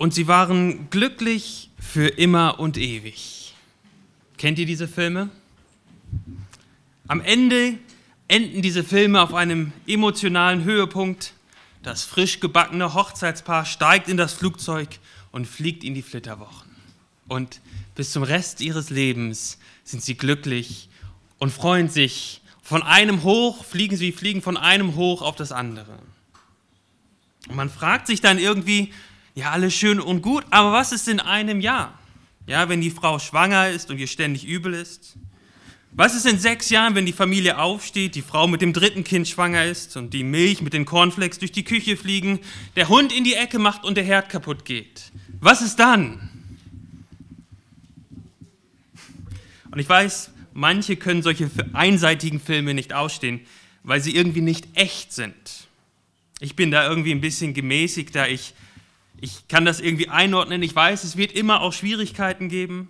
Und sie waren glücklich für immer und ewig. Kennt ihr diese Filme? Am Ende enden diese Filme auf einem emotionalen Höhepunkt. Das frisch gebackene Hochzeitspaar steigt in das Flugzeug und fliegt in die Flitterwochen. Und bis zum Rest ihres Lebens sind sie glücklich und freuen sich. Von einem hoch fliegen sie, fliegen von einem hoch auf das andere. Und man fragt sich dann irgendwie, ja, alles schön und gut, aber was ist in einem Jahr? Ja, wenn die Frau schwanger ist und ihr ständig übel ist? Was ist in sechs Jahren, wenn die Familie aufsteht, die Frau mit dem dritten Kind schwanger ist und die Milch mit den Cornflakes durch die Küche fliegen, der Hund in die Ecke macht und der Herd kaputt geht? Was ist dann? Und ich weiß, manche können solche einseitigen Filme nicht ausstehen, weil sie irgendwie nicht echt sind. Ich bin da irgendwie ein bisschen gemäßigter. Ich ich kann das irgendwie einordnen. Ich weiß, es wird immer auch Schwierigkeiten geben.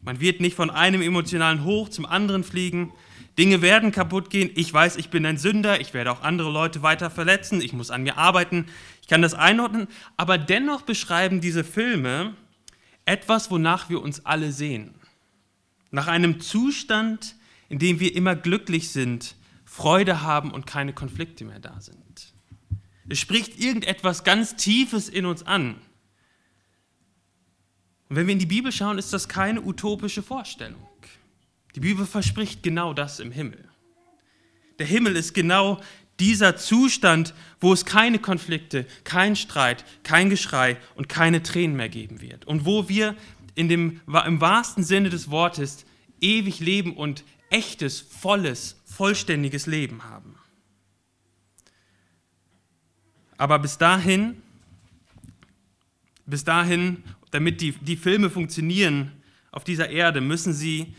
Man wird nicht von einem emotionalen Hoch zum anderen fliegen. Dinge werden kaputt gehen. Ich weiß, ich bin ein Sünder. Ich werde auch andere Leute weiter verletzen. Ich muss an mir arbeiten. Ich kann das einordnen. Aber dennoch beschreiben diese Filme etwas, wonach wir uns alle sehen. Nach einem Zustand, in dem wir immer glücklich sind, Freude haben und keine Konflikte mehr da sind. Es spricht irgendetwas ganz Tiefes in uns an. Und wenn wir in die Bibel schauen, ist das keine utopische Vorstellung. Die Bibel verspricht genau das im Himmel. Der Himmel ist genau dieser Zustand, wo es keine Konflikte, kein Streit, kein Geschrei und keine Tränen mehr geben wird. Und wo wir in dem, im wahrsten Sinne des Wortes ewig leben und echtes, volles, vollständiges Leben haben. Aber bis dahin, bis dahin, damit die, die Filme funktionieren auf dieser Erde, müssen sie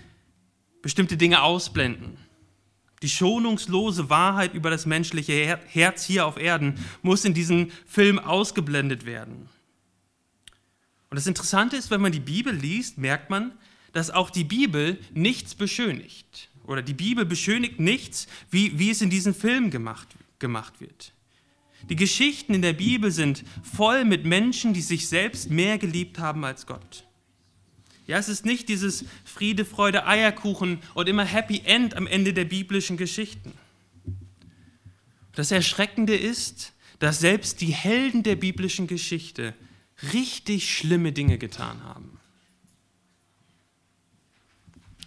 bestimmte Dinge ausblenden. Die schonungslose Wahrheit über das menschliche Herz hier auf Erden muss in diesem Film ausgeblendet werden. Und das Interessante ist, wenn man die Bibel liest, merkt man, dass auch die Bibel nichts beschönigt. Oder die Bibel beschönigt nichts, wie, wie es in diesem Film gemacht, gemacht wird. Die Geschichten in der Bibel sind voll mit Menschen, die sich selbst mehr geliebt haben als Gott. Ja, es ist nicht dieses Friede, Freude, Eierkuchen und immer Happy End am Ende der biblischen Geschichten. Das Erschreckende ist, dass selbst die Helden der biblischen Geschichte richtig schlimme Dinge getan haben.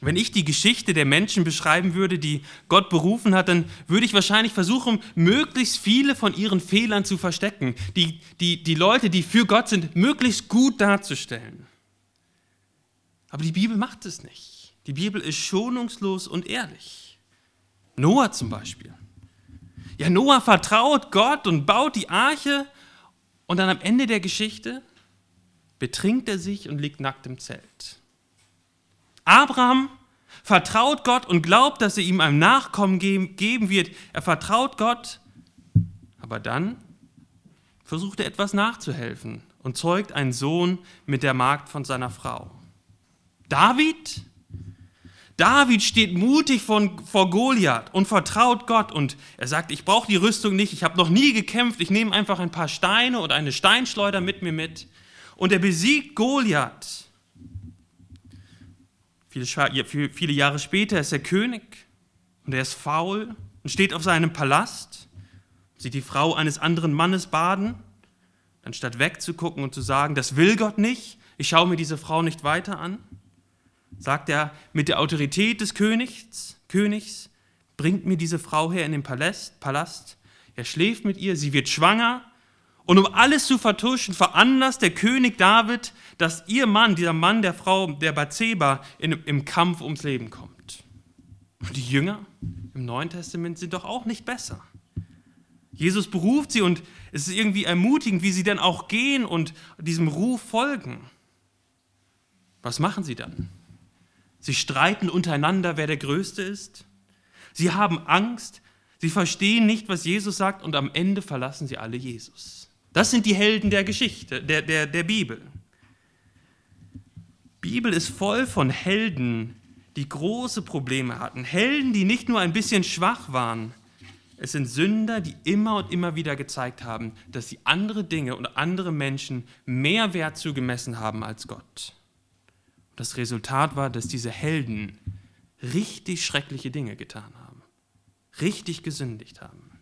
Wenn ich die Geschichte der Menschen beschreiben würde, die Gott berufen hat, dann würde ich wahrscheinlich versuchen, möglichst viele von ihren Fehlern zu verstecken, die, die, die Leute, die für Gott sind, möglichst gut darzustellen. Aber die Bibel macht es nicht. Die Bibel ist schonungslos und ehrlich. Noah zum Beispiel. Ja, Noah vertraut Gott und baut die Arche und dann am Ende der Geschichte betrinkt er sich und liegt nackt im Zelt. Abraham vertraut Gott und glaubt, dass er ihm ein Nachkommen geben wird. Er vertraut Gott, aber dann versucht er etwas nachzuhelfen und zeugt einen Sohn mit der Magd von seiner Frau. David? David steht mutig von, vor Goliath und vertraut Gott und er sagt, ich brauche die Rüstung nicht, ich habe noch nie gekämpft, ich nehme einfach ein paar Steine oder eine Steinschleuder mit mir mit und er besiegt Goliath. Viele, viele Jahre später ist er König und er ist faul und steht auf seinem Palast, sieht die Frau eines anderen Mannes baden, anstatt wegzugucken und zu sagen, das will Gott nicht, ich schaue mir diese Frau nicht weiter an, sagt er mit der Autorität des Königs, Königs bringt mir diese Frau her in den Palast, Palast, er schläft mit ihr, sie wird schwanger und um alles zu vertuschen, veranlasst der König David, dass ihr Mann, dieser Mann der Frau, der Bathseba, in, im Kampf ums Leben kommt. Und die Jünger im Neuen Testament sind doch auch nicht besser. Jesus beruft sie und es ist irgendwie ermutigend, wie sie dann auch gehen und diesem Ruf folgen. Was machen sie dann? Sie streiten untereinander, wer der Größte ist. Sie haben Angst. Sie verstehen nicht, was Jesus sagt und am Ende verlassen sie alle Jesus. Das sind die Helden der Geschichte, der, der, der Bibel. Bibel ist voll von Helden, die große Probleme hatten. Helden, die nicht nur ein bisschen schwach waren, Es sind Sünder, die immer und immer wieder gezeigt haben, dass sie andere Dinge und andere Menschen mehr Wert zugemessen haben als Gott. Das Resultat war, dass diese Helden richtig schreckliche Dinge getan haben, richtig gesündigt haben.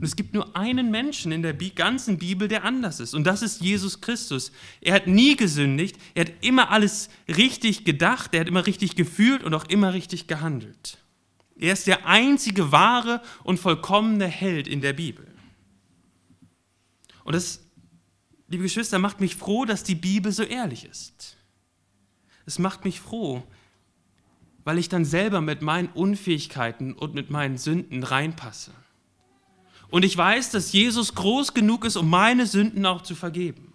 Und es gibt nur einen Menschen in der ganzen Bibel, der anders ist. Und das ist Jesus Christus. Er hat nie gesündigt. Er hat immer alles richtig gedacht. Er hat immer richtig gefühlt und auch immer richtig gehandelt. Er ist der einzige wahre und vollkommene Held in der Bibel. Und das, liebe Geschwister, macht mich froh, dass die Bibel so ehrlich ist. Es macht mich froh, weil ich dann selber mit meinen Unfähigkeiten und mit meinen Sünden reinpasse. Und ich weiß, dass Jesus groß genug ist, um meine Sünden auch zu vergeben.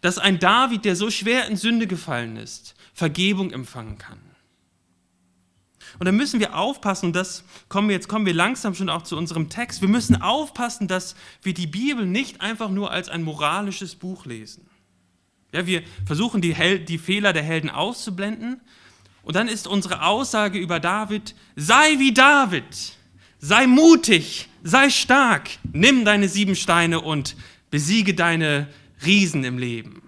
Dass ein David, der so schwer in Sünde gefallen ist, Vergebung empfangen kann. Und da müssen wir aufpassen, und das kommen wir, jetzt kommen wir langsam schon auch zu unserem Text. Wir müssen aufpassen, dass wir die Bibel nicht einfach nur als ein moralisches Buch lesen. Ja, wir versuchen die, Hel die Fehler der Helden auszublenden. Und dann ist unsere Aussage über David, sei wie David. Sei mutig, sei stark, nimm deine sieben Steine und besiege deine Riesen im Leben.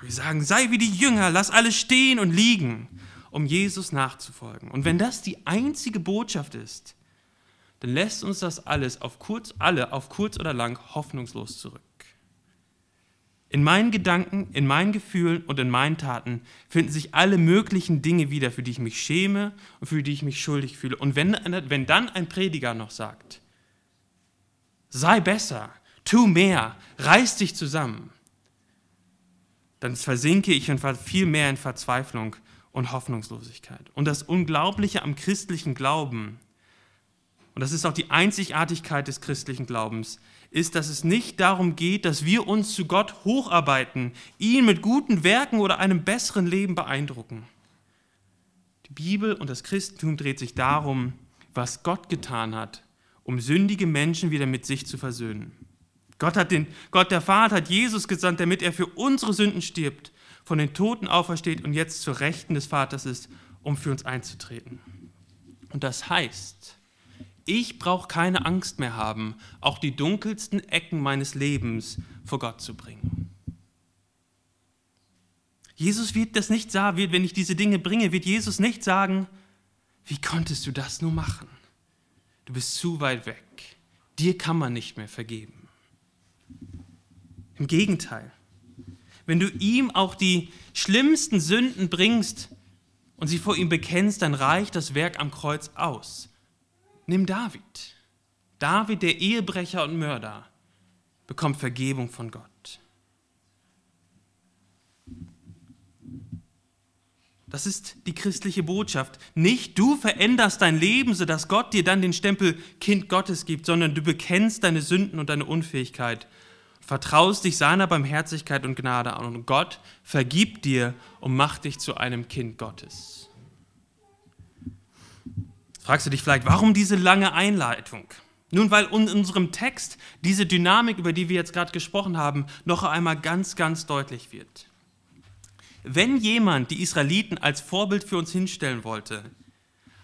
Wir sagen, sei wie die Jünger, lass alles stehen und liegen, um Jesus nachzufolgen. Und wenn das die einzige Botschaft ist, dann lässt uns das alles auf kurz, alle auf kurz oder lang hoffnungslos zurück. In meinen Gedanken, in meinen Gefühlen und in meinen Taten finden sich alle möglichen Dinge wieder, für die ich mich schäme und für die ich mich schuldig fühle. Und wenn, wenn dann ein Prediger noch sagt, sei besser, tu mehr, reiß dich zusammen, dann versinke ich viel mehr in Verzweiflung und Hoffnungslosigkeit. Und das Unglaubliche am christlichen Glauben, und das ist auch die Einzigartigkeit des christlichen Glaubens, ist, dass es nicht darum geht, dass wir uns zu Gott hocharbeiten, ihn mit guten Werken oder einem besseren Leben beeindrucken. Die Bibel und das Christentum dreht sich darum, was Gott getan hat, um sündige Menschen wieder mit sich zu versöhnen. Gott, hat den, Gott der Vater hat Jesus gesandt, damit er für unsere Sünden stirbt, von den Toten aufersteht und jetzt zur Rechten des Vaters ist, um für uns einzutreten. Und das heißt, ich brauche keine Angst mehr haben, auch die dunkelsten Ecken meines Lebens vor Gott zu bringen. Jesus wird das nicht sagen, wenn ich diese Dinge bringe, wird Jesus nicht sagen, wie konntest du das nur machen? Du bist zu weit weg. Dir kann man nicht mehr vergeben. Im Gegenteil, wenn du ihm auch die schlimmsten Sünden bringst und sie vor ihm bekennst, dann reicht das Werk am Kreuz aus. Nimm David. David, der Ehebrecher und Mörder, bekommt Vergebung von Gott. Das ist die christliche Botschaft. Nicht du veränderst dein Leben, sodass Gott dir dann den Stempel Kind Gottes gibt, sondern du bekennst deine Sünden und deine Unfähigkeit, vertraust dich seiner Barmherzigkeit und Gnade an und Gott vergibt dir und macht dich zu einem Kind Gottes. Fragst du dich vielleicht, warum diese lange Einleitung? Nun, weil in unserem Text diese Dynamik, über die wir jetzt gerade gesprochen haben, noch einmal ganz, ganz deutlich wird. Wenn jemand die Israeliten als Vorbild für uns hinstellen wollte,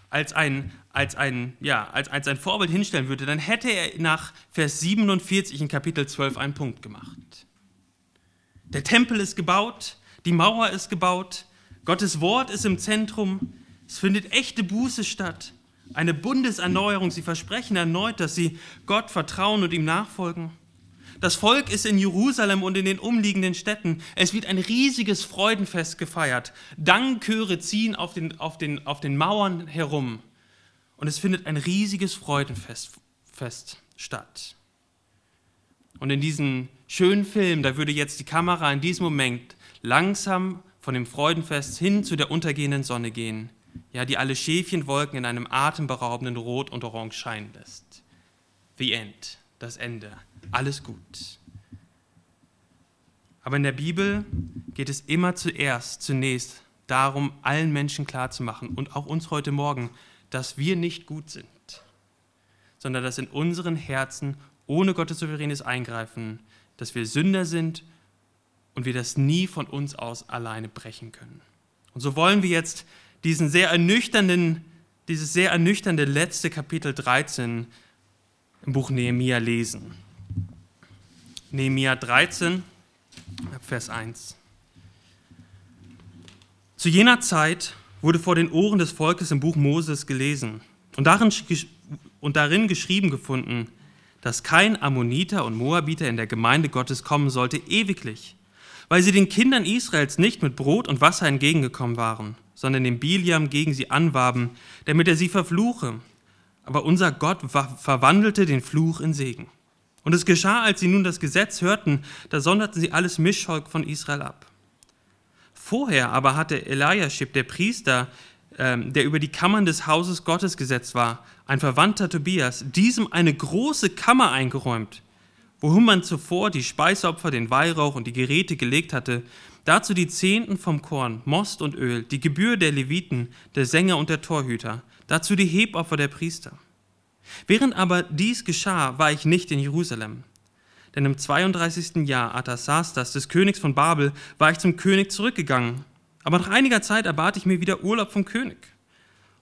als ein, als ein, ja, als, als ein Vorbild hinstellen würde, dann hätte er nach Vers 47 in Kapitel 12 einen Punkt gemacht. Der Tempel ist gebaut, die Mauer ist gebaut, Gottes Wort ist im Zentrum, es findet echte Buße statt, eine Bundeserneuerung. Sie versprechen erneut, dass sie Gott vertrauen und ihm nachfolgen. Das Volk ist in Jerusalem und in den umliegenden Städten. Es wird ein riesiges Freudenfest gefeiert. Dankchöre ziehen auf den, auf, den, auf den Mauern herum. Und es findet ein riesiges Freudenfest Fest statt. Und in diesem schönen Film, da würde jetzt die Kamera in diesem Moment langsam von dem Freudenfest hin zu der untergehenden Sonne gehen ja, die alle Schäfchenwolken in einem atemberaubenden Rot und Orange scheinen lässt. The End, das Ende. Alles gut. Aber in der Bibel geht es immer zuerst, zunächst darum, allen Menschen klarzumachen und auch uns heute Morgen, dass wir nicht gut sind, sondern dass in unseren Herzen ohne Gottes souveränes Eingreifen, dass wir Sünder sind und wir das nie von uns aus alleine brechen können. Und so wollen wir jetzt diesen sehr ernüchternden, dieses sehr ernüchternde letzte Kapitel 13 im Buch Nehemia lesen. Nehemia 13, Vers 1. Zu jener Zeit wurde vor den Ohren des Volkes im Buch Moses gelesen und darin, und darin geschrieben gefunden, dass kein Ammoniter und Moabiter in der Gemeinde Gottes kommen sollte ewiglich, weil sie den Kindern Israels nicht mit Brot und Wasser entgegengekommen waren, sondern den Biliam gegen sie anwarben, damit er sie verfluche. Aber unser Gott verwandelte den Fluch in Segen. Und es geschah, als sie nun das Gesetz hörten, da sonderten sie alles Mischvolk von Israel ab. Vorher aber hatte Eliashib, der Priester, ähm, der über die Kammern des Hauses Gottes gesetzt war, ein Verwandter Tobias, diesem eine große Kammer eingeräumt, wohin man zuvor die Speisopfer, den Weihrauch und die Geräte gelegt hatte, dazu die Zehnten vom Korn, Most und Öl, die Gebühr der Leviten, der Sänger und der Torhüter, dazu die Hebopfer der Priester. Während aber dies geschah, war ich nicht in Jerusalem. Denn im 32. Jahr Artasastas, des Königs von Babel, war ich zum König zurückgegangen aber nach einiger Zeit erbat ich mir wieder Urlaub vom König.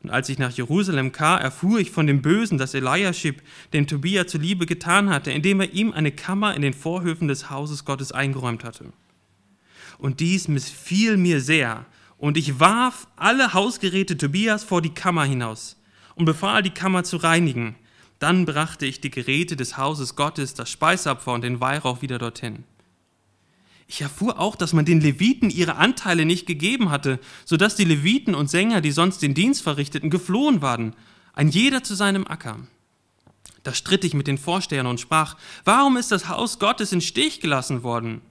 Und als ich nach Jerusalem kam, erfuhr ich von dem Bösen, das Eliashib den Tobia zuliebe getan hatte, indem er ihm eine Kammer in den Vorhöfen des Hauses Gottes eingeräumt hatte. Und dies missfiel mir sehr, und ich warf alle Hausgeräte Tobias vor die Kammer hinaus und befahl, die Kammer zu reinigen. Dann brachte ich die Geräte des Hauses Gottes, das Speisapfer und den Weihrauch wieder dorthin. Ich erfuhr auch, dass man den Leviten ihre Anteile nicht gegeben hatte, sodass die Leviten und Sänger, die sonst den Dienst verrichteten, geflohen waren, ein jeder zu seinem Acker. Da stritt ich mit den Vorstehern und sprach, warum ist das Haus Gottes in Stich gelassen worden?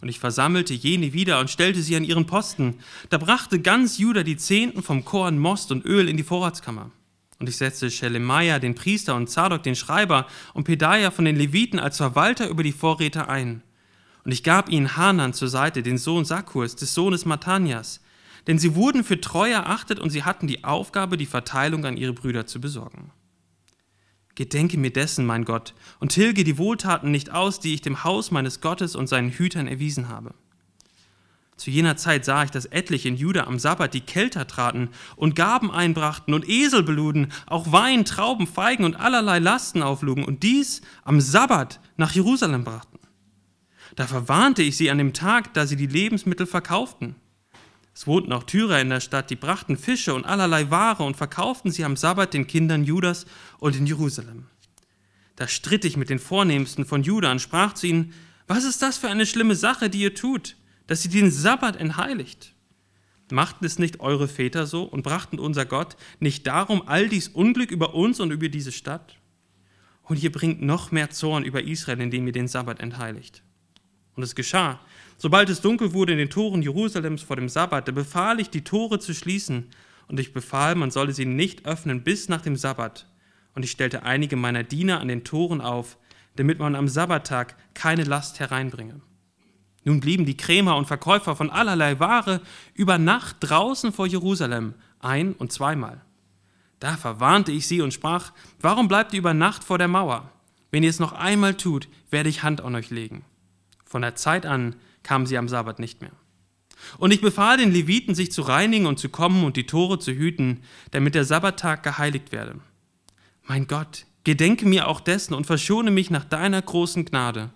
Und ich versammelte jene wieder und stellte sie an ihren Posten. Da brachte ganz Juda die Zehnten vom Korn, Most und Öl in die Vorratskammer. Und ich setzte Schelemaiah, den Priester, und Zadok, den Schreiber, und Pedaia von den Leviten als Verwalter über die Vorräte ein. Und ich gab ihnen Hanan zur Seite, den Sohn Sakkurs, des Sohnes Matanias, denn sie wurden für treu erachtet und sie hatten die Aufgabe, die Verteilung an ihre Brüder zu besorgen. Gedenke mir dessen, mein Gott, und tilge die Wohltaten nicht aus, die ich dem Haus meines Gottes und seinen Hütern erwiesen habe. Zu jener Zeit sah ich, dass etliche in Juda am Sabbat die Kelter traten und Gaben einbrachten und Esel beluden, auch Wein, Trauben, Feigen und allerlei Lasten auflugen und dies am Sabbat nach Jerusalem brachten. Da verwarnte ich sie an dem Tag, da sie die Lebensmittel verkauften. Es wohnten auch Tyrer in der Stadt, die brachten Fische und allerlei Ware und verkauften sie am Sabbat den Kindern Judas und in Jerusalem. Da stritt ich mit den Vornehmsten von Juda und sprach zu ihnen, was ist das für eine schlimme Sache, die ihr tut, dass ihr den Sabbat entheiligt? Machten es nicht eure Väter so und brachten unser Gott nicht darum all dies Unglück über uns und über diese Stadt? Und ihr bringt noch mehr Zorn über Israel, indem ihr den Sabbat entheiligt. Und es geschah. Sobald es dunkel wurde in den Toren Jerusalems vor dem Sabbat, da befahl ich, die Tore zu schließen. Und ich befahl, man solle sie nicht öffnen bis nach dem Sabbat. Und ich stellte einige meiner Diener an den Toren auf, damit man am Sabbattag keine Last hereinbringe. Nun blieben die Krämer und Verkäufer von allerlei Ware über Nacht draußen vor Jerusalem ein- und zweimal. Da verwarnte ich sie und sprach, warum bleibt ihr über Nacht vor der Mauer? Wenn ihr es noch einmal tut, werde ich Hand an euch legen. Von der Zeit an kamen sie am Sabbat nicht mehr. Und ich befahl den Leviten, sich zu reinigen und zu kommen und die Tore zu hüten, damit der Sabbattag geheiligt werde. Mein Gott, gedenke mir auch dessen und verschone mich nach deiner großen Gnade.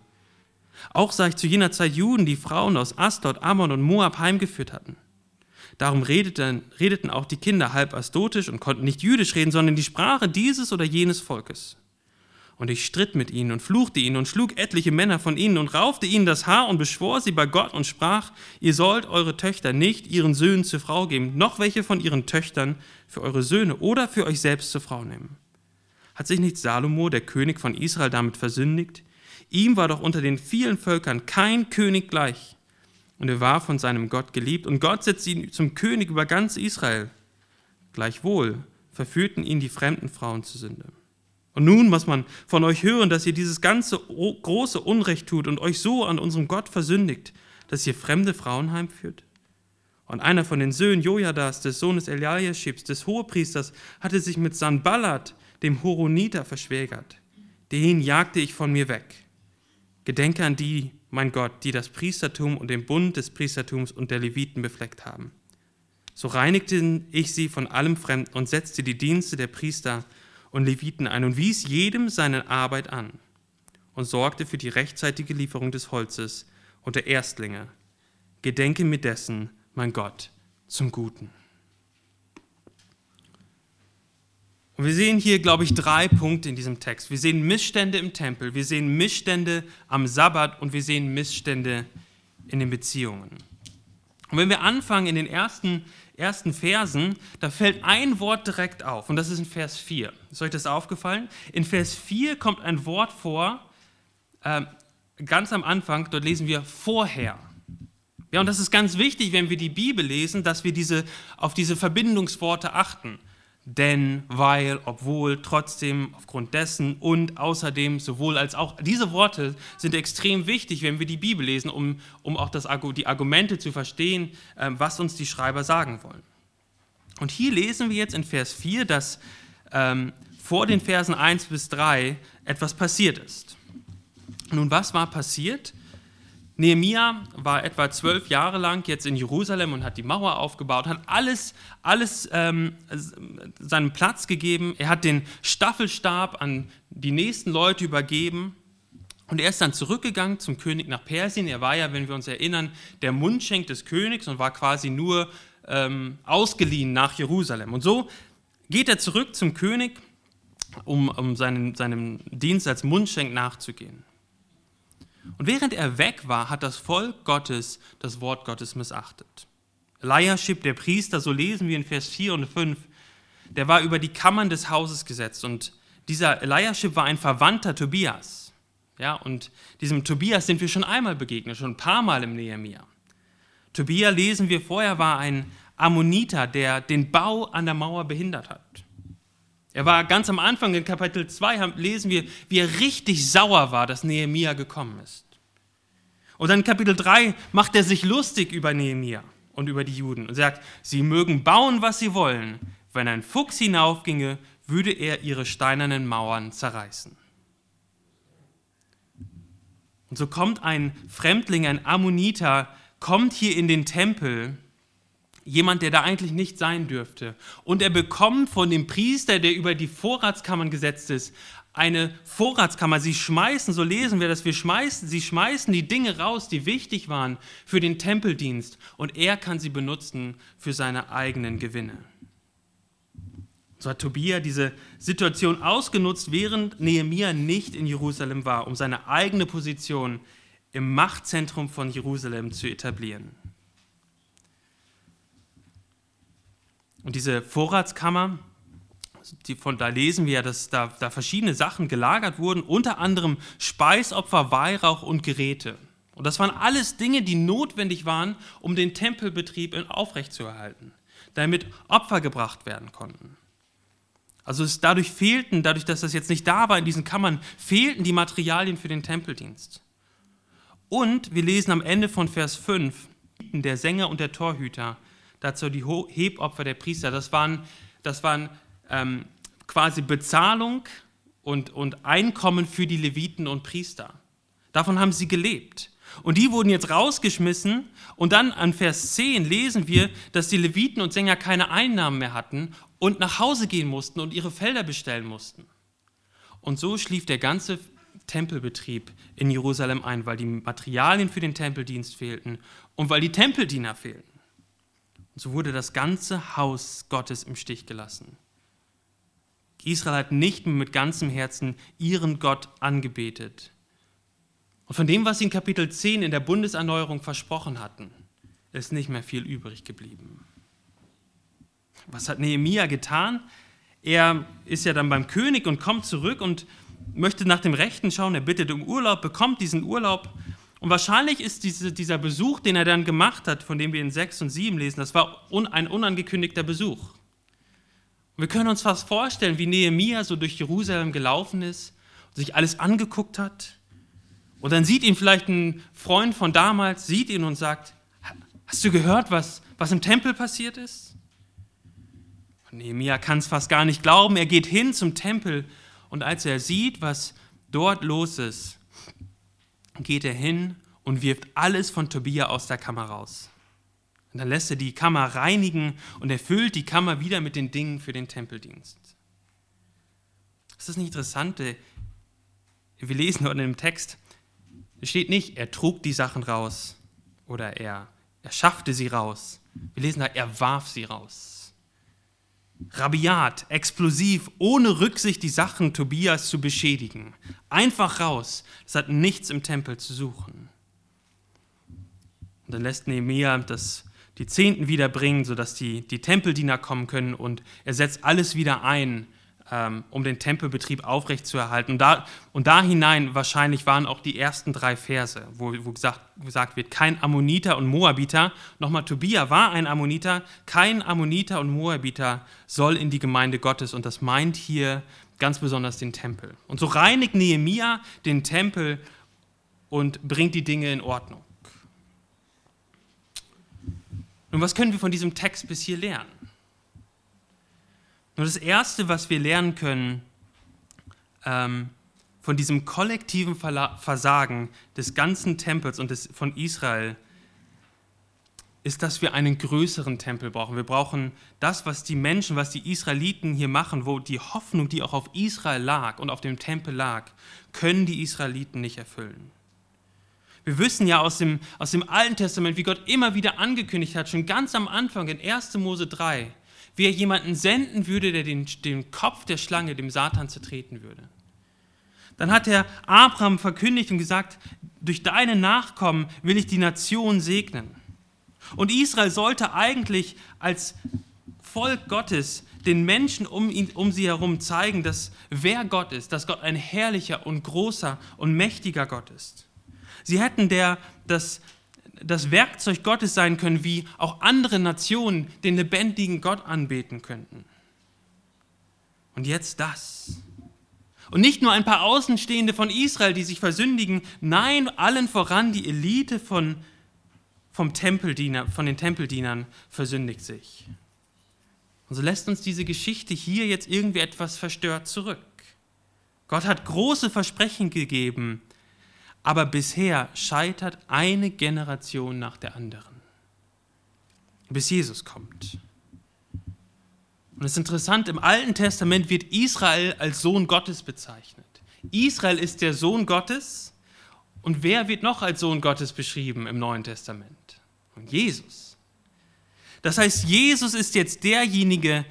Auch sah ich zu jener Zeit Juden, die Frauen aus Asdod, Ammon und Moab heimgeführt hatten. Darum redeten, redeten auch die Kinder halb astotisch und konnten nicht jüdisch reden, sondern die Sprache dieses oder jenes Volkes. Und ich stritt mit ihnen und fluchte ihnen und schlug etliche Männer von ihnen und raufte ihnen das Haar und beschwor sie bei Gott und sprach, ihr sollt eure Töchter nicht ihren Söhnen zur Frau geben, noch welche von ihren Töchtern für eure Söhne oder für euch selbst zur Frau nehmen. Hat sich nicht Salomo, der König von Israel, damit versündigt? Ihm war doch unter den vielen Völkern kein König gleich. Und er war von seinem Gott geliebt und Gott setzte ihn zum König über ganz Israel. Gleichwohl verführten ihn die fremden Frauen zur Sünde. Und nun muss man von euch hören, dass ihr dieses ganze große Unrecht tut und euch so an unserem Gott versündigt, dass ihr fremde Frauen heimführt. Und einer von den Söhnen Jojadas, des Sohnes Eliashibs, des Hohepriesters, hatte sich mit Sanballat, dem Horoniter, verschwägert. Den jagte ich von mir weg. Gedenke an die, mein Gott, die das Priestertum und den Bund des Priestertums und der Leviten befleckt haben. So reinigte ich sie von allem Fremden und setzte die Dienste der Priester und Leviten ein und wies jedem seine Arbeit an und sorgte für die rechtzeitige Lieferung des Holzes und der Erstlinge. Gedenke mir dessen, mein Gott, zum Guten. Und wir sehen hier, glaube ich, drei Punkte in diesem Text. Wir sehen Missstände im Tempel, wir sehen Missstände am Sabbat und wir sehen Missstände in den Beziehungen. Und wenn wir anfangen in den ersten, ersten Versen, da fällt ein Wort direkt auf und das ist in Vers 4. Ist euch das aufgefallen? In Vers 4 kommt ein Wort vor, äh, ganz am Anfang, dort lesen wir vorher. Ja, und das ist ganz wichtig, wenn wir die Bibel lesen, dass wir diese, auf diese Verbindungsworte achten denn, weil, obwohl, trotzdem, aufgrund dessen und außerdem, sowohl als auch. Diese Worte sind extrem wichtig, wenn wir die Bibel lesen, um, um auch das, die Argumente zu verstehen, ähm, was uns die Schreiber sagen wollen. Und hier lesen wir jetzt in Vers 4, dass ähm, vor den Versen 1 bis 3 etwas passiert ist. Nun, was war passiert? Nehemia war etwa zwölf Jahre lang jetzt in Jerusalem und hat die Mauer aufgebaut, hat alles, alles ähm, seinen Platz gegeben. Er hat den Staffelstab an die nächsten Leute übergeben. Und er ist dann zurückgegangen zum König nach Persien. Er war ja, wenn wir uns erinnern, der Mundschenk des Königs und war quasi nur ähm, ausgeliehen nach Jerusalem. Und so geht er zurück zum König, um, um seinen, seinem Dienst als Mundschenk nachzugehen. Und während er weg war, hat das Volk Gottes das Wort Gottes missachtet. Eliashib, der Priester, so lesen wir in Vers 4 und 5, der war über die Kammern des Hauses gesetzt und dieser Eliashib war ein Verwandter Tobias. Ja, und diesem Tobias sind wir schon einmal begegnet, schon ein paar Mal im Nehemiah. Tobia, lesen wir vorher, war ein Ammoniter, der den Bau an der Mauer behindert hat. Er war ganz am Anfang in Kapitel 2, lesen wir, wie er richtig sauer war, dass Nehemia gekommen ist. Und dann in Kapitel 3 macht er sich lustig über Nehemia und über die Juden und sagt, sie mögen bauen, was sie wollen. Wenn ein Fuchs hinaufginge, würde er ihre steinernen Mauern zerreißen. Und so kommt ein Fremdling, ein Ammoniter, kommt hier in den Tempel jemand, der da eigentlich nicht sein dürfte. Und er bekommt von dem Priester, der über die Vorratskammern gesetzt ist, eine Vorratskammer. Sie schmeißen, so lesen wir das, wir schmeißen, sie schmeißen die Dinge raus, die wichtig waren für den Tempeldienst. Und er kann sie benutzen für seine eigenen Gewinne. So hat Tobia diese Situation ausgenutzt, während Nehemia nicht in Jerusalem war, um seine eigene Position im Machtzentrum von Jerusalem zu etablieren. Und diese Vorratskammer, die von da lesen wir ja, dass da, da verschiedene Sachen gelagert wurden, unter anderem Speisopfer, Weihrauch und Geräte. Und das waren alles Dinge, die notwendig waren, um den Tempelbetrieb aufrechtzuerhalten, damit Opfer gebracht werden konnten. Also es dadurch fehlten, dadurch, dass das jetzt nicht da war in diesen Kammern, fehlten die Materialien für den Tempeldienst. Und wir lesen am Ende von Vers 5, der Sänger und der Torhüter dazu die Hebopfer der Priester. Das waren, das waren ähm, quasi Bezahlung und, und Einkommen für die Leviten und Priester. Davon haben sie gelebt. Und die wurden jetzt rausgeschmissen und dann an Vers 10 lesen wir, dass die Leviten und Sänger keine Einnahmen mehr hatten und nach Hause gehen mussten und ihre Felder bestellen mussten. Und so schlief der ganze Tempelbetrieb in Jerusalem ein, weil die Materialien für den Tempeldienst fehlten und weil die Tempeldiener fehlten. Und so wurde das ganze Haus Gottes im Stich gelassen. Israel hat nicht mehr mit ganzem Herzen ihren Gott angebetet. Und von dem, was sie in Kapitel 10 in der Bundeserneuerung versprochen hatten, ist nicht mehr viel übrig geblieben. Was hat Nehemia getan? Er ist ja dann beim König und kommt zurück und möchte nach dem Rechten schauen. Er bittet um Urlaub, bekommt diesen Urlaub und wahrscheinlich ist diese, dieser Besuch, den er dann gemacht hat, von dem wir in 6 und 7 lesen, das war un, ein unangekündigter Besuch. Und wir können uns fast vorstellen, wie Nehemia so durch Jerusalem gelaufen ist und sich alles angeguckt hat. Und dann sieht ihn vielleicht ein Freund von damals, sieht ihn und sagt, hast du gehört, was, was im Tempel passiert ist? Und Nehemia kann es fast gar nicht glauben. Er geht hin zum Tempel und als er sieht, was dort los ist, geht er hin und wirft alles von Tobia aus der Kammer raus. Und dann lässt er die Kammer reinigen und erfüllt die Kammer wieder mit den Dingen für den Tempeldienst. Ist das nicht interessant? Wir lesen dort in dem Text, es steht nicht, er trug die Sachen raus oder er, er schaffte sie raus. Wir lesen da, er warf sie raus. Rabiat, explosiv, ohne Rücksicht die Sachen Tobias zu beschädigen. Einfach raus. Das hat nichts im Tempel zu suchen. Und dann lässt Nehemiah das, die Zehnten wiederbringen, sodass die, die Tempeldiener kommen können und er setzt alles wieder ein, um den Tempelbetrieb aufrechtzuerhalten. Und da, und da hinein wahrscheinlich waren auch die ersten drei Verse, wo, wo gesagt, gesagt, wird, kein Ammoniter und Moabiter, nochmal Tobia war ein Ammoniter, kein Ammoniter und Moabiter soll in die Gemeinde Gottes. Und das meint hier ganz besonders den Tempel. Und so reinigt Nehemia den Tempel und bringt die Dinge in Ordnung. Nun, was können wir von diesem Text bis hier lernen? Nur das Erste, was wir lernen können ähm, von diesem kollektiven Versagen des ganzen Tempels und des, von Israel, ist, dass wir einen größeren Tempel brauchen. Wir brauchen das, was die Menschen, was die Israeliten hier machen, wo die Hoffnung, die auch auf Israel lag und auf dem Tempel lag, können die Israeliten nicht erfüllen. Wir wissen ja aus dem, aus dem Alten Testament, wie Gott immer wieder angekündigt hat, schon ganz am Anfang in 1. Mose 3, wie er jemanden senden würde, der den, den Kopf der Schlange, dem Satan, zertreten würde. Dann hat er Abraham verkündigt und gesagt, durch deine Nachkommen will ich die Nation segnen. Und Israel sollte eigentlich als Volk Gottes den Menschen um, ihn, um sie herum zeigen, dass wer Gott ist, dass Gott ein herrlicher und großer und mächtiger Gott ist. Sie hätten der, das, das Werkzeug Gottes sein können, wie auch andere Nationen den lebendigen Gott anbeten könnten. Und jetzt das. Und nicht nur ein paar Außenstehende von Israel, die sich versündigen, nein, allen voran die Elite von, vom Tempeldiener, von den Tempeldienern versündigt sich. Und so lässt uns diese Geschichte hier jetzt irgendwie etwas verstört zurück. Gott hat große Versprechen gegeben, aber bisher scheitert eine Generation nach der anderen, bis Jesus kommt. Und es ist interessant, im Alten Testament wird Israel als Sohn Gottes bezeichnet. Israel ist der Sohn Gottes. Und wer wird noch als Sohn Gottes beschrieben im Neuen Testament? Und Jesus. Das heißt, Jesus ist jetzt derjenige,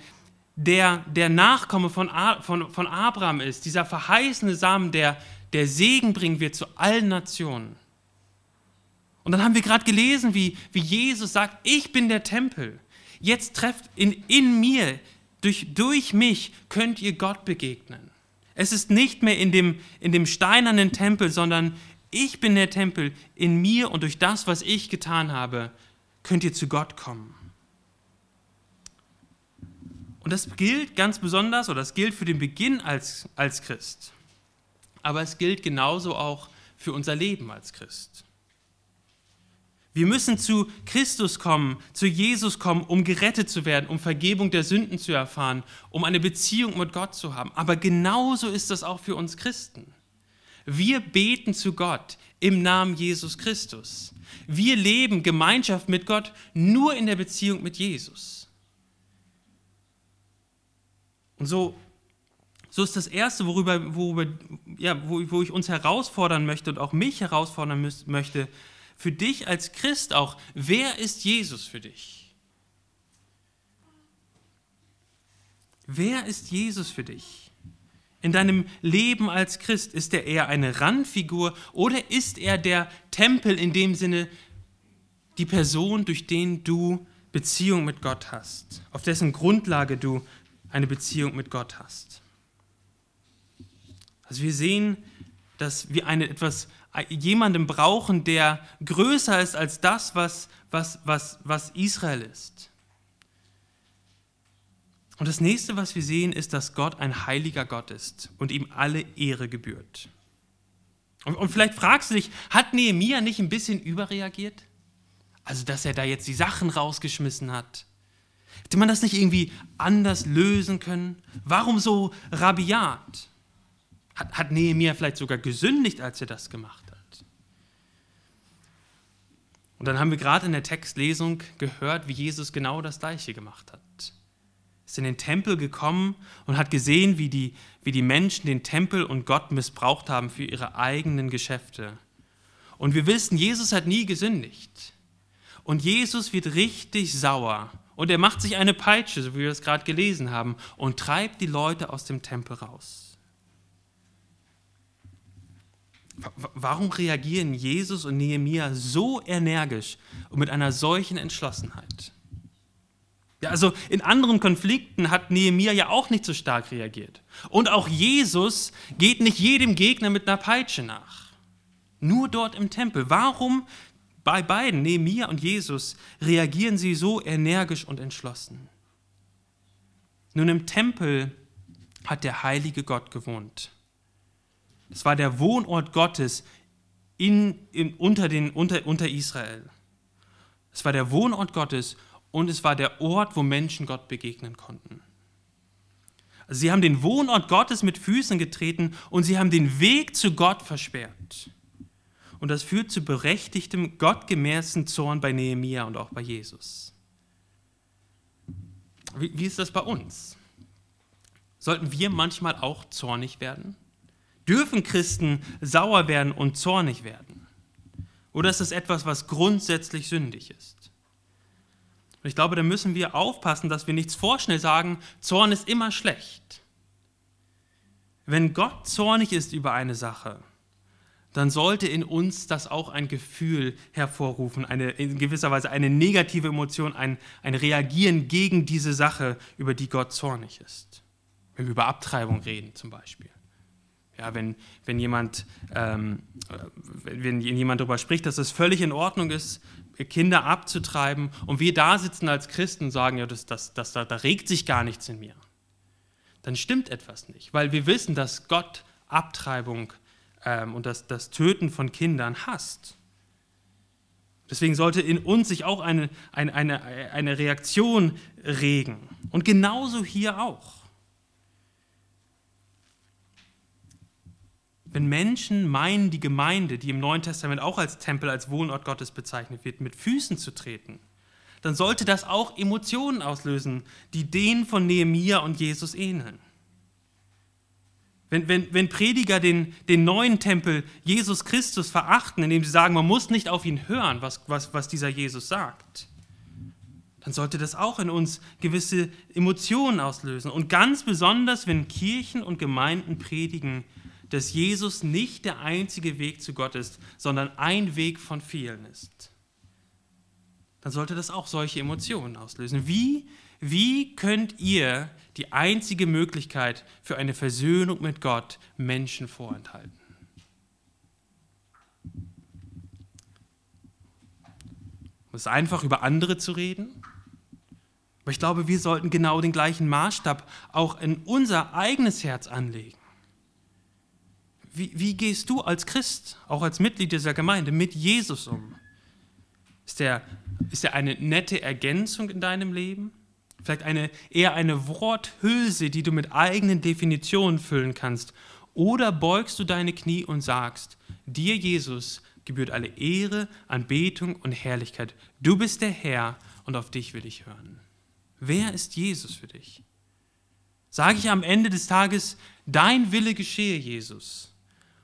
der der Nachkomme von, von, von Abraham ist, dieser verheißene Samen, der der Segen bringen wird zu allen Nationen. Und dann haben wir gerade gelesen, wie, wie Jesus sagt, ich bin der Tempel. Jetzt trefft in, in mir, durch, durch mich könnt ihr Gott begegnen. Es ist nicht mehr in dem, in dem steinernen Tempel, sondern ich bin der Tempel. In mir und durch das, was ich getan habe, könnt ihr zu Gott kommen. Und das gilt ganz besonders, oder das gilt für den Beginn als, als Christ aber es gilt genauso auch für unser Leben als Christ. Wir müssen zu Christus kommen, zu Jesus kommen, um gerettet zu werden, um Vergebung der Sünden zu erfahren, um eine Beziehung mit Gott zu haben. Aber genauso ist das auch für uns Christen. Wir beten zu Gott im Namen Jesus Christus. Wir leben Gemeinschaft mit Gott nur in der Beziehung mit Jesus. Und so so ist das Erste, worüber, worüber ja, wo, wo ich uns herausfordern möchte und auch mich herausfordern müß, möchte, für dich als Christ auch, wer ist Jesus für dich? Wer ist Jesus für dich? In deinem Leben als Christ, ist er eher eine Randfigur oder ist er der Tempel in dem Sinne, die Person, durch den du Beziehung mit Gott hast, auf dessen Grundlage du eine Beziehung mit Gott hast? Also wir sehen, dass wir eine, etwas, jemanden brauchen, der größer ist als das, was, was, was, was Israel ist. Und das nächste, was wir sehen, ist, dass Gott ein heiliger Gott ist und ihm alle Ehre gebührt. Und, und vielleicht fragst du dich, hat Nehemia nicht ein bisschen überreagiert? Also, dass er da jetzt die Sachen rausgeschmissen hat. Hätte man das nicht irgendwie anders lösen können? Warum so rabiat? Hat, hat Nehemiah vielleicht sogar gesündigt, als er das gemacht hat? Und dann haben wir gerade in der Textlesung gehört, wie Jesus genau das Gleiche gemacht hat. Ist in den Tempel gekommen und hat gesehen, wie die, wie die Menschen den Tempel und Gott missbraucht haben für ihre eigenen Geschäfte. Und wir wissen, Jesus hat nie gesündigt. Und Jesus wird richtig sauer. Und er macht sich eine Peitsche, so wie wir es gerade gelesen haben, und treibt die Leute aus dem Tempel raus. Warum reagieren Jesus und Nehemia so energisch und mit einer solchen Entschlossenheit? Ja, also in anderen Konflikten hat Nehemia ja auch nicht so stark reagiert. Und auch Jesus geht nicht jedem Gegner mit einer Peitsche nach. Nur dort im Tempel. Warum bei beiden, Nehemia und Jesus, reagieren sie so energisch und entschlossen? Nun, im Tempel hat der heilige Gott gewohnt. Es war der Wohnort Gottes in, in, unter, den, unter, unter Israel. Es war der Wohnort Gottes und es war der Ort, wo Menschen Gott begegnen konnten. Also sie haben den Wohnort Gottes mit Füßen getreten und sie haben den Weg zu Gott versperrt. Und das führt zu berechtigtem, gottgemäßen Zorn bei Nehemia und auch bei Jesus. Wie, wie ist das bei uns? Sollten wir manchmal auch zornig werden? Dürfen Christen sauer werden und zornig werden? Oder ist das etwas, was grundsätzlich sündig ist? Und ich glaube, da müssen wir aufpassen, dass wir nichts vorschnell sagen, Zorn ist immer schlecht. Wenn Gott zornig ist über eine Sache, dann sollte in uns das auch ein Gefühl hervorrufen, eine, in gewisser Weise eine negative Emotion, ein, ein Reagieren gegen diese Sache, über die Gott zornig ist. Wenn wir über Abtreibung reden zum Beispiel. Ja, wenn, wenn, jemand, ähm, wenn jemand darüber spricht, dass es völlig in Ordnung ist, Kinder abzutreiben und wir da sitzen als Christen und sagen, ja, das, das, das, da, da regt sich gar nichts in mir, dann stimmt etwas nicht, weil wir wissen, dass Gott Abtreibung ähm, und das, das Töten von Kindern hasst. Deswegen sollte in uns sich auch eine, eine, eine, eine Reaktion regen. Und genauso hier auch. Wenn Menschen meinen, die Gemeinde, die im Neuen Testament auch als Tempel, als Wohnort Gottes bezeichnet wird, mit Füßen zu treten, dann sollte das auch Emotionen auslösen, die denen von Nehemia und Jesus ähneln. Wenn, wenn, wenn Prediger den, den neuen Tempel Jesus Christus verachten, indem sie sagen, man muss nicht auf ihn hören, was, was, was dieser Jesus sagt, dann sollte das auch in uns gewisse Emotionen auslösen. Und ganz besonders, wenn Kirchen und Gemeinden predigen, dass Jesus nicht der einzige Weg zu Gott ist, sondern ein Weg von vielen ist, dann sollte das auch solche Emotionen auslösen. Wie, wie könnt ihr die einzige Möglichkeit für eine Versöhnung mit Gott Menschen vorenthalten? Es ist einfach, über andere zu reden. Aber ich glaube, wir sollten genau den gleichen Maßstab auch in unser eigenes Herz anlegen. Wie, wie gehst du als Christ, auch als Mitglied dieser Gemeinde, mit Jesus um? Ist er, ist eine nette Ergänzung in deinem Leben? Vielleicht eine, eher eine Worthülse, die du mit eigenen Definitionen füllen kannst? Oder beugst du deine Knie und sagst, dir Jesus gebührt alle Ehre, Anbetung und Herrlichkeit. Du bist der Herr und auf dich will ich hören. Wer ist Jesus für dich? Sage ich am Ende des Tages, dein Wille geschehe, Jesus?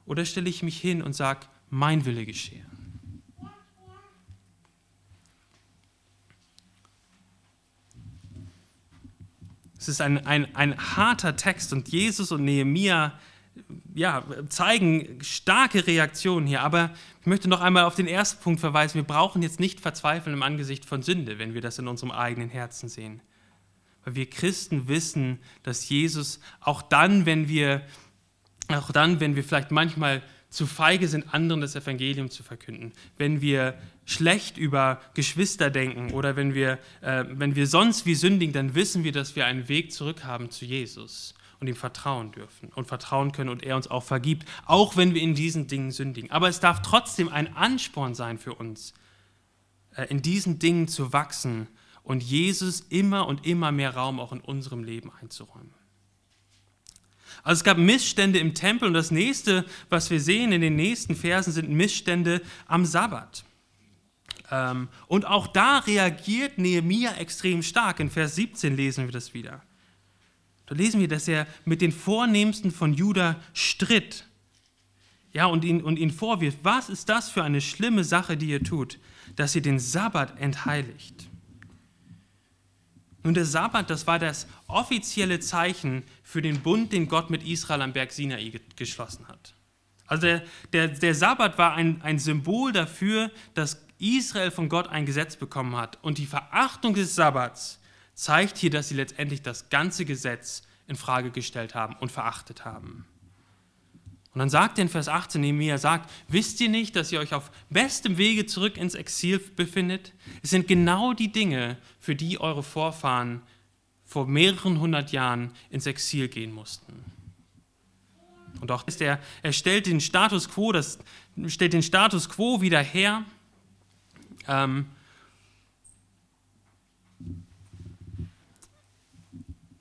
Oder stelle ich mich hin und sage, mein Wille geschehe? Es ist ein, ein, ein harter Text und Jesus und Nehemia ja, zeigen starke Reaktionen hier. Aber ich möchte noch einmal auf den ersten Punkt verweisen. Wir brauchen jetzt nicht verzweifeln im Angesicht von Sünde, wenn wir das in unserem eigenen Herzen sehen. Weil wir Christen wissen, dass Jesus auch dann, wenn wir auch dann, wenn wir vielleicht manchmal zu feige sind, anderen das Evangelium zu verkünden, wenn wir schlecht über Geschwister denken oder wenn wir, äh, wenn wir sonst wie sündigen, dann wissen wir, dass wir einen Weg zurück haben zu Jesus und ihm vertrauen dürfen und vertrauen können und er uns auch vergibt, auch wenn wir in diesen Dingen sündigen. Aber es darf trotzdem ein Ansporn sein für uns, äh, in diesen Dingen zu wachsen und Jesus immer und immer mehr Raum auch in unserem Leben einzuräumen. Also es gab Missstände im Tempel und das nächste, was wir sehen in den nächsten Versen, sind Missstände am Sabbat. Ähm, und auch da reagiert Nehemia extrem stark. In Vers 17 lesen wir das wieder. Da lesen wir, dass er mit den Vornehmsten von Juda stritt. Ja, und ihn, und ihn vorwirft, was ist das für eine schlimme Sache, die ihr tut, dass ihr den Sabbat entheiligt? Nun, der Sabbat, das war das offizielle Zeichen für den Bund, den Gott mit Israel am Berg Sinai geschlossen hat. Also der, der, der Sabbat war ein, ein Symbol dafür, dass Israel von Gott ein Gesetz bekommen hat. Und die Verachtung des Sabbats zeigt hier, dass sie letztendlich das ganze Gesetz in Frage gestellt haben und verachtet haben. Und dann sagt er in Vers 18, Nehemiah sagt, wisst ihr nicht, dass ihr euch auf bestem Wege zurück ins Exil befindet? Es sind genau die Dinge, für die eure Vorfahren vor mehreren hundert Jahren ins Exil gehen mussten. Und auch ist er, er stellt den Status quo, das stellt den Status quo wieder her. Ähm,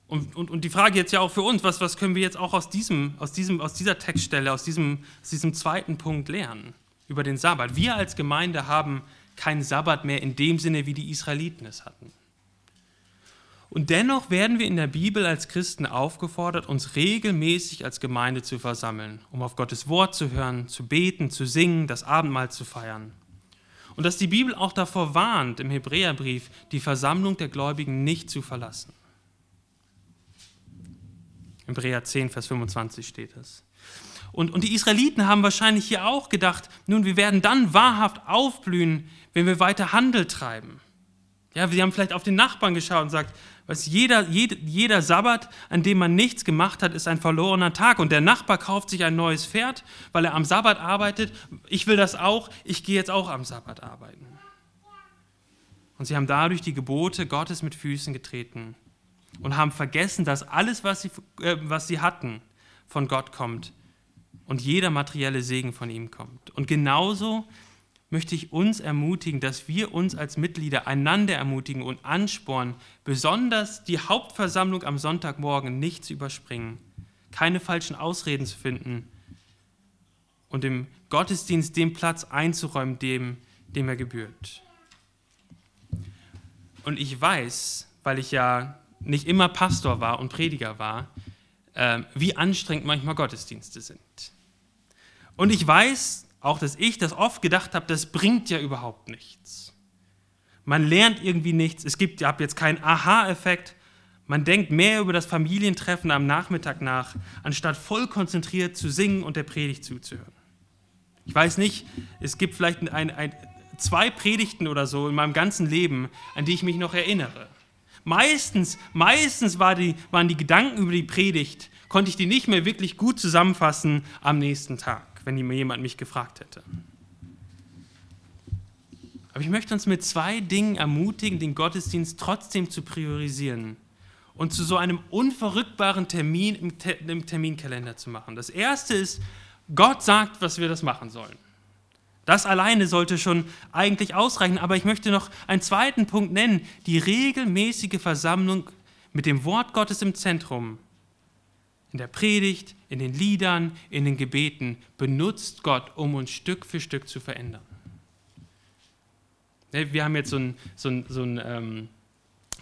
Und, und, und die Frage jetzt ja auch für uns, was, was können wir jetzt auch aus, diesem, aus, diesem, aus dieser Textstelle, aus diesem, aus diesem zweiten Punkt lernen über den Sabbat? Wir als Gemeinde haben keinen Sabbat mehr in dem Sinne, wie die Israeliten es hatten. Und dennoch werden wir in der Bibel als Christen aufgefordert, uns regelmäßig als Gemeinde zu versammeln, um auf Gottes Wort zu hören, zu beten, zu singen, das Abendmahl zu feiern. Und dass die Bibel auch davor warnt, im Hebräerbrief die Versammlung der Gläubigen nicht zu verlassen. Hebräer 10, Vers 25 steht es. Und, und die Israeliten haben wahrscheinlich hier auch gedacht, nun, wir werden dann wahrhaft aufblühen, wenn wir weiter Handel treiben. Ja, sie haben vielleicht auf den Nachbarn geschaut und gesagt, was jeder, jeder, jeder Sabbat, an dem man nichts gemacht hat, ist ein verlorener Tag. Und der Nachbar kauft sich ein neues Pferd, weil er am Sabbat arbeitet. Ich will das auch, ich gehe jetzt auch am Sabbat arbeiten. Und sie haben dadurch die Gebote Gottes mit Füßen getreten und haben vergessen, dass alles, was sie, äh, was sie hatten, von Gott kommt und jeder materielle Segen von ihm kommt. Und genauso möchte ich uns ermutigen, dass wir uns als Mitglieder einander ermutigen und anspornen, besonders die Hauptversammlung am Sonntagmorgen nicht zu überspringen, keine falschen Ausreden zu finden und im Gottesdienst den Platz einzuräumen, dem, dem er gebührt. Und ich weiß, weil ich ja nicht immer Pastor war und Prediger war, äh, wie anstrengend manchmal Gottesdienste sind. Und ich weiß auch, dass ich das oft gedacht habe, das bringt ja überhaupt nichts. Man lernt irgendwie nichts, es gibt ja jetzt keinen Aha-Effekt. Man denkt mehr über das Familientreffen am Nachmittag nach, anstatt voll konzentriert zu singen und der Predigt zuzuhören. Ich weiß nicht, es gibt vielleicht ein, ein, zwei Predigten oder so in meinem ganzen Leben, an die ich mich noch erinnere. Meistens, meistens war die, waren die Gedanken über die Predigt, konnte ich die nicht mehr wirklich gut zusammenfassen am nächsten Tag, wenn jemand mich gefragt hätte. Aber ich möchte uns mit zwei Dingen ermutigen, den Gottesdienst trotzdem zu priorisieren und zu so einem unverrückbaren Termin im, im Terminkalender zu machen. Das erste ist, Gott sagt, was wir das machen sollen. Das alleine sollte schon eigentlich ausreichen, aber ich möchte noch einen zweiten Punkt nennen, die regelmäßige Versammlung mit dem Wort Gottes im Zentrum. In der Predigt, in den Liedern, in den Gebeten benutzt Gott, um uns Stück für Stück zu verändern. Wir haben jetzt so ein, so ein, so ein ähm,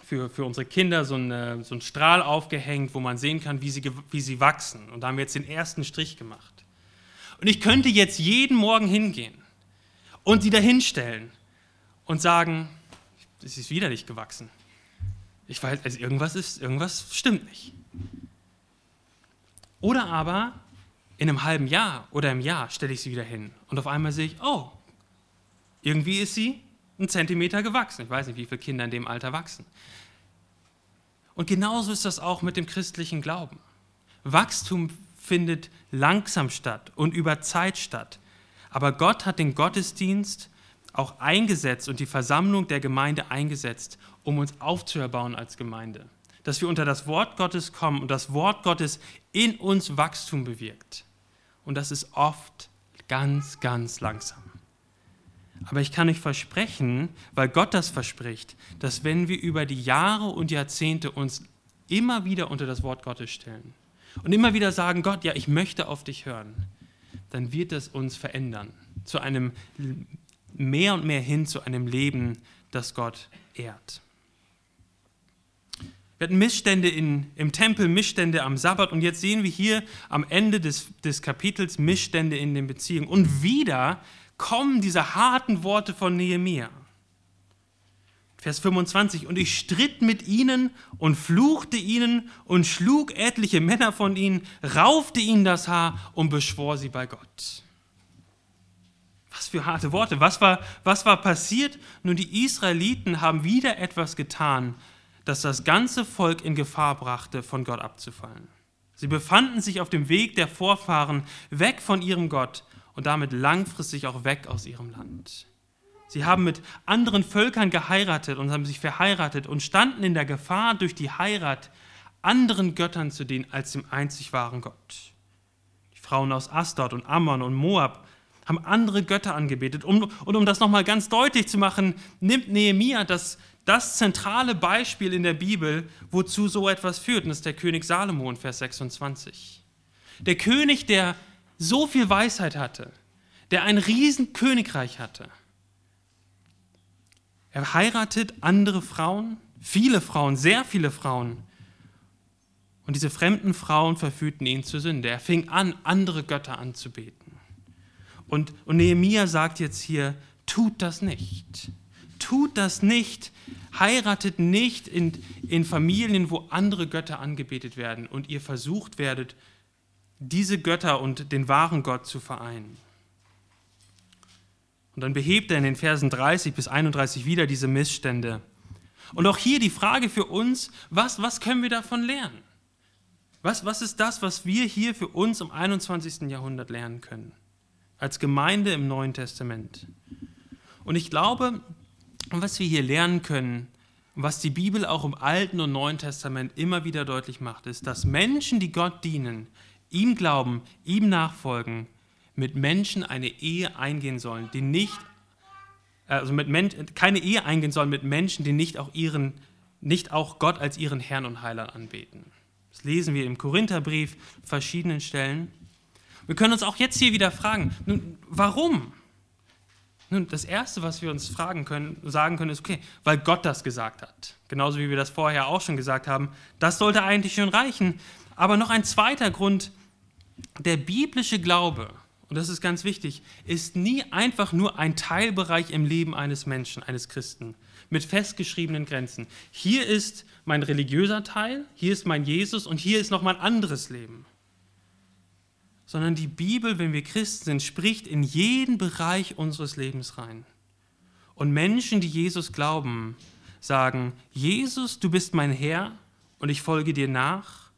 für, für unsere Kinder so, ein, so einen Strahl aufgehängt, wo man sehen kann, wie sie, wie sie wachsen. Und da haben wir jetzt den ersten Strich gemacht. Und ich könnte jetzt jeden Morgen hingehen und sie dahinstellen und sagen, es ist wieder nicht gewachsen. Ich weiß, also irgendwas ist, irgendwas stimmt nicht. Oder aber in einem halben Jahr oder im Jahr stelle ich sie wieder hin und auf einmal sehe ich, oh, irgendwie ist sie einen Zentimeter gewachsen. Ich weiß nicht, wie viele Kinder in dem Alter wachsen. Und genauso ist das auch mit dem christlichen Glauben. Wachstum findet langsam statt und über Zeit statt. Aber Gott hat den Gottesdienst auch eingesetzt und die Versammlung der Gemeinde eingesetzt, um uns aufzuerbauen als Gemeinde. Dass wir unter das Wort Gottes kommen und das Wort Gottes in uns Wachstum bewirkt. Und das ist oft ganz, ganz langsam. Aber ich kann euch versprechen, weil Gott das verspricht, dass wenn wir über die Jahre und Jahrzehnte uns immer wieder unter das Wort Gottes stellen und immer wieder sagen, Gott, ja, ich möchte auf dich hören, dann wird es uns verändern zu einem mehr und mehr hin zu einem Leben, das Gott ehrt. Wir hatten Missstände in, im Tempel, Missstände am Sabbat und jetzt sehen wir hier am Ende des, des Kapitels Missstände in den Beziehungen. Und wieder kommen diese harten Worte von Nehemia. Vers 25, und ich stritt mit ihnen und fluchte ihnen und schlug etliche Männer von ihnen, raufte ihnen das Haar und beschwor sie bei Gott. Was für harte Worte. Was war, was war passiert? Nun, die Israeliten haben wieder etwas getan, das das ganze Volk in Gefahr brachte, von Gott abzufallen. Sie befanden sich auf dem Weg der Vorfahren weg von ihrem Gott und damit langfristig auch weg aus ihrem Land. Sie haben mit anderen Völkern geheiratet und haben sich verheiratet und standen in der Gefahr, durch die Heirat anderen Göttern zu dienen als dem einzig wahren Gott. Die Frauen aus Asdod und Ammon und Moab haben andere Götter angebetet. Und, und um das nochmal ganz deutlich zu machen, nimmt Nehemia das das zentrale Beispiel in der Bibel, wozu so etwas führt, und das ist der König Salomo in Vers 26. Der König, der so viel Weisheit hatte, der ein Riesenkönigreich hatte. Er heiratet andere Frauen, viele Frauen, sehr viele Frauen. Und diese fremden Frauen verführten ihn zur Sünde. Er fing an, andere Götter anzubeten. Und, und Nehemia sagt jetzt hier, tut das nicht. Tut das nicht, heiratet nicht in, in Familien, wo andere Götter angebetet werden und ihr versucht werdet, diese Götter und den wahren Gott zu vereinen. Und dann behebt er in den Versen 30 bis 31 wieder diese Missstände. Und auch hier die Frage für uns, was, was können wir davon lernen? Was, was ist das, was wir hier für uns im 21. Jahrhundert lernen können? Als Gemeinde im Neuen Testament. Und ich glaube, was wir hier lernen können, was die Bibel auch im Alten und Neuen Testament immer wieder deutlich macht, ist, dass Menschen, die Gott dienen, ihm glauben, ihm nachfolgen, mit Menschen eine Ehe eingehen sollen, die nicht, also mit Men keine Ehe eingehen sollen mit Menschen, die nicht auch ihren, nicht auch Gott als ihren Herrn und Heiland anbeten. Das lesen wir im Korintherbrief verschiedenen Stellen. Wir können uns auch jetzt hier wieder fragen, nun, warum? Nun, das Erste, was wir uns fragen können, sagen können, ist, okay, weil Gott das gesagt hat. Genauso wie wir das vorher auch schon gesagt haben, das sollte eigentlich schon reichen. Aber noch ein zweiter Grund, der biblische Glaube, und das ist ganz wichtig, ist nie einfach nur ein Teilbereich im Leben eines Menschen, eines Christen, mit festgeschriebenen Grenzen. Hier ist mein religiöser Teil, hier ist mein Jesus und hier ist noch mein anderes Leben sondern die Bibel, wenn wir Christen sind, spricht in jeden Bereich unseres Lebens rein. Und Menschen, die Jesus glauben, sagen, Jesus, du bist mein Herr und ich folge dir nach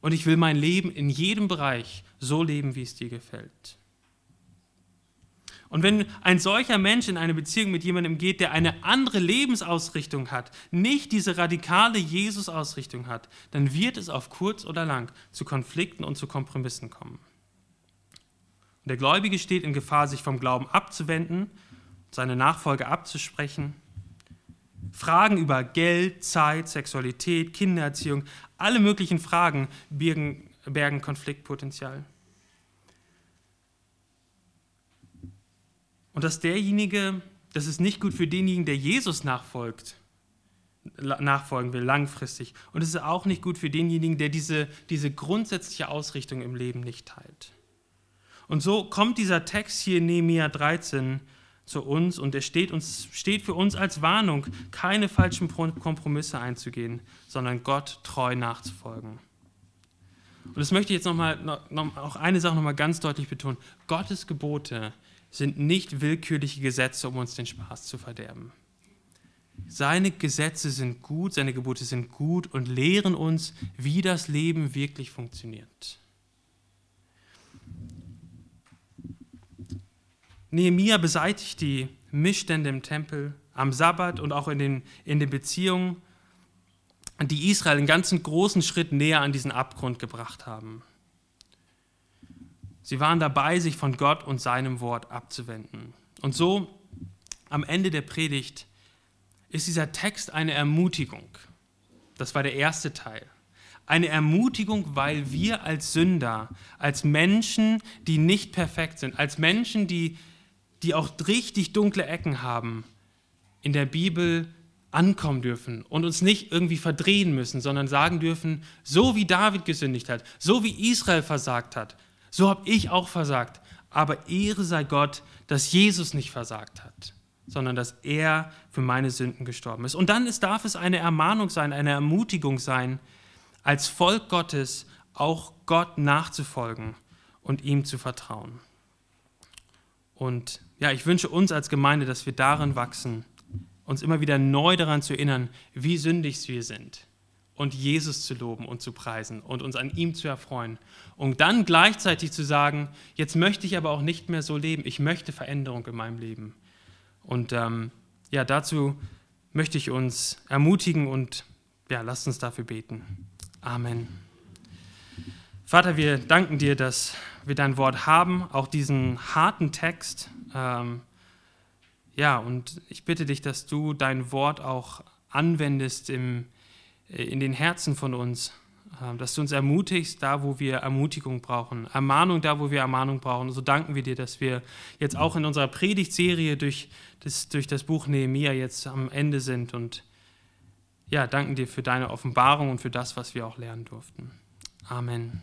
und ich will mein Leben in jedem Bereich so leben, wie es dir gefällt. Und wenn ein solcher Mensch in eine Beziehung mit jemandem geht, der eine andere Lebensausrichtung hat, nicht diese radikale Jesus-Ausrichtung hat, dann wird es auf kurz oder lang zu Konflikten und zu Kompromissen kommen. Und der Gläubige steht in Gefahr, sich vom Glauben abzuwenden, seine Nachfolge abzusprechen. Fragen über Geld, Zeit, Sexualität, Kindererziehung, alle möglichen Fragen bergen, bergen Konfliktpotenzial. Und dass derjenige, das ist nicht gut für denjenigen, der Jesus nachfolgt, nachfolgen will, langfristig. Und es ist auch nicht gut für denjenigen, der diese, diese grundsätzliche Ausrichtung im Leben nicht teilt. Und so kommt dieser Text hier in Nehemiah 13 zu uns und er steht, uns, steht für uns als Warnung, keine falschen Kompromisse einzugehen, sondern Gott treu nachzufolgen. Und das möchte ich jetzt nochmal, noch, noch, auch eine Sache nochmal ganz deutlich betonen. Gottes Gebote sind nicht willkürliche Gesetze, um uns den Spaß zu verderben. Seine Gesetze sind gut, seine Gebote sind gut und lehren uns, wie das Leben wirklich funktioniert. Nehemia beseitigt die Missstände im Tempel, am Sabbat und auch in den, in den Beziehungen, die Israel einen ganzen großen Schritt näher an diesen Abgrund gebracht haben. Sie waren dabei, sich von Gott und seinem Wort abzuwenden. Und so, am Ende der Predigt, ist dieser Text eine Ermutigung. Das war der erste Teil. Eine Ermutigung, weil wir als Sünder, als Menschen, die nicht perfekt sind, als Menschen, die die auch richtig dunkle Ecken haben, in der Bibel ankommen dürfen und uns nicht irgendwie verdrehen müssen, sondern sagen dürfen, so wie David gesündigt hat, so wie Israel versagt hat, so habe ich auch versagt. Aber Ehre sei Gott, dass Jesus nicht versagt hat, sondern dass er für meine Sünden gestorben ist. Und dann ist, darf es eine Ermahnung sein, eine Ermutigung sein, als Volk Gottes auch Gott nachzufolgen und ihm zu vertrauen. Und ja, ich wünsche uns als Gemeinde, dass wir darin wachsen, uns immer wieder neu daran zu erinnern, wie sündig wir sind und Jesus zu loben und zu preisen und uns an ihm zu erfreuen. Und dann gleichzeitig zu sagen, jetzt möchte ich aber auch nicht mehr so leben, ich möchte Veränderung in meinem Leben. Und ähm, ja, dazu möchte ich uns ermutigen und ja, lasst uns dafür beten. Amen. Vater, wir danken dir, dass wir dein Wort haben, auch diesen harten Text. Ähm, ja, und ich bitte dich, dass du dein Wort auch anwendest im, in den Herzen von uns, ähm, dass du uns ermutigst, da wo wir Ermutigung brauchen, Ermahnung da, wo wir Ermahnung brauchen. So danken wir dir, dass wir jetzt auch in unserer Predigtserie durch das, durch das Buch Nehemia jetzt am Ende sind und ja, danken dir für deine Offenbarung und für das, was wir auch lernen durften. Amen.